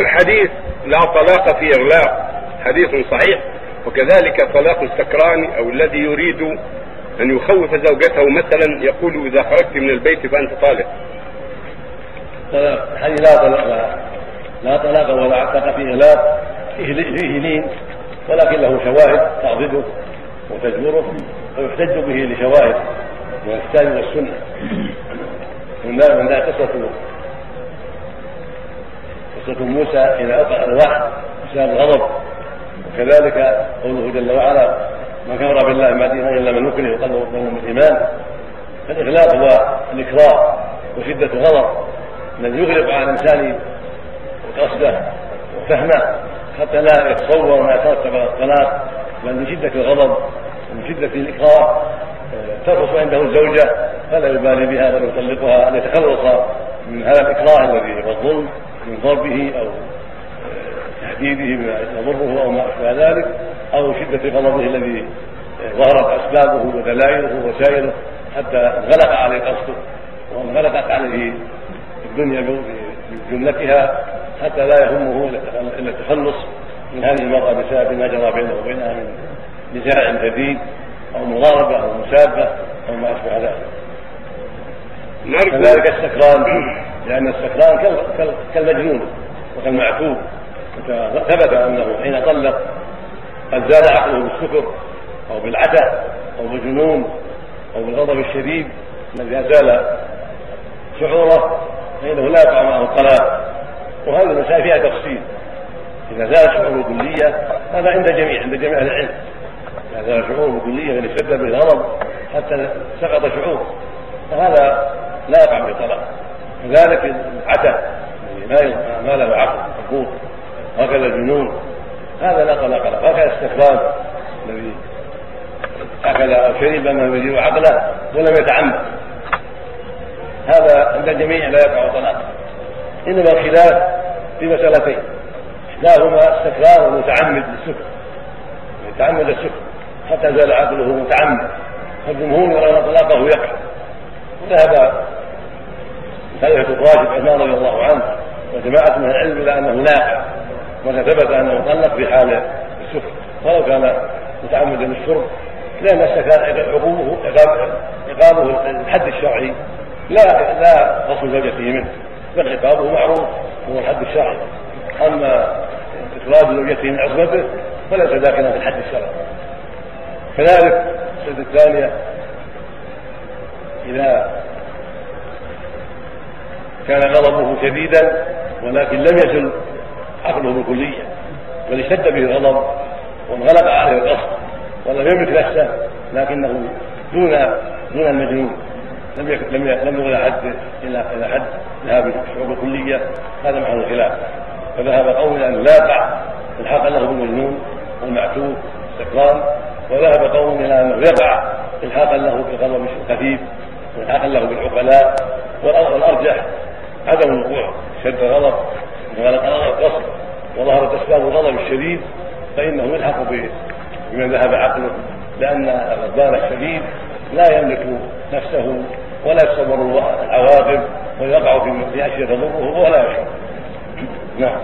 الحديث لا طلاق في إغلاق حديث صحيح. وكذلك طلاق السكران أو الذي يريد أن يخوف زوجته مثلا يقول إذا خرجت من البيت فأنت طالق. الحديث لا طلاق لا, لا طلاق ولا عتق في إغلاق فيه لين ولكن له شواهد تعضده وتجبره ويحتج به لشواهد من الكتاب والسنة. من ذلك قصة قصه موسى حين القى الواح بسبب الغضب. وكذلك قوله جل وعلا ما كفر بالله ما دينه إلا من نكره قلبه من الايمان فالاغلاق هو الإكراه وشدة الغضب الذي يغلق على الإنسان قصده وفهمه حتى لا يتصور ما يترتب على الطلاق بل من شدة الغضب ومن شدة الإكراه ترخص عنده الزوجة فلا يبالي بها بل يطلقها ان يتخلص من هذا الإكراه الذي هو الظلم. من ضربه أو تهديده بما يضره أو ما أشبه ذلك أو شدة غضبه الذي ظهرت أسبابه ودلائله ووسائله حتى انغلق عليه قصده وانغلقت عليه الدنيا بجملتها حتى لا يهمه إلا التخلص من هذه المرأة بسبب ما جرى بينه وبينها من نزاع جديد أو مضاربة أو مسابة أو ما أشبه ذلك. كذلك السكران لأن السكران كالمجنون وكالمعتوب ثبت أنه حين طلق قد زال عقله بالسكر أو بالعتا أو بالجنون أو بالغضب الشديد الذي أزال شعوره فإنه لا يقع معه الطلاق وهذه المسائل فيها تفصيل. إذا زال شعور الكليه هذا عند الجميع عند جميع أهل العلم. إذا زال شعور الكليه يعني اشتد به الغضب حتى سقط شعور فهذا لا يقع بالطلاق كذلك العتا ما له عقل مضبوط هكذا الجنون هذا لا طلاق له. هكذا الاستخراج الذي أكل أو شرب ما يزيد عقله ولم يتعمد. هذا عند الجميع لا يقع طلاق إنما الخلاف في مسألتين. احداهما استكرار متعمد للسكر. يتعمد السكر. حتى زال عقله متعمد. فالجمهور يرى ان طلاقه يقع وذهب خليفه الراشد عثمان رضي الله عنه وجماعة من العلم إلى أنه لا يقع وقد ثبت أنه طلق في حال السكر ولو كان متعمدا للشرب لأن السكر عقوبه عقابه الحد الشرعي لا لا فصل زوجته منه بل عقابه معروف هو الحد الشرعي. أما اخراج زوجته من عصمته فليس داخلا في الحد الشرعي. كذلك السنة الثانية إذا كان غضبه شديدا ولكن لم يزل عقله بالكلية بل اشتد به الغضب وانغلق عليه القصد ولم يملك نفسه لكنه دون دون المجنون. لم لم لم يغلى حد إلى إلى حد ذهاب الشعور الكلية هذا محل الخلاف. فذهب قوم انه لا يقع الحاق له بالمجنون والمعتوه السكران وذهب قوم إلى انه يقع إلحاقا له بالغضب الخفيف والحاقا له بالعقلاء والأرجح. عدم الوقوع شد الغضب وغلق القصد وظهرت اسباب الغضب الشديد فإنه يلحق بمن ذهب عقله لأن الغضبان الشديد لا يملك نفسه ولا يتصور العواقب ويقع في اشياء تضره ولا يشعر. نعم.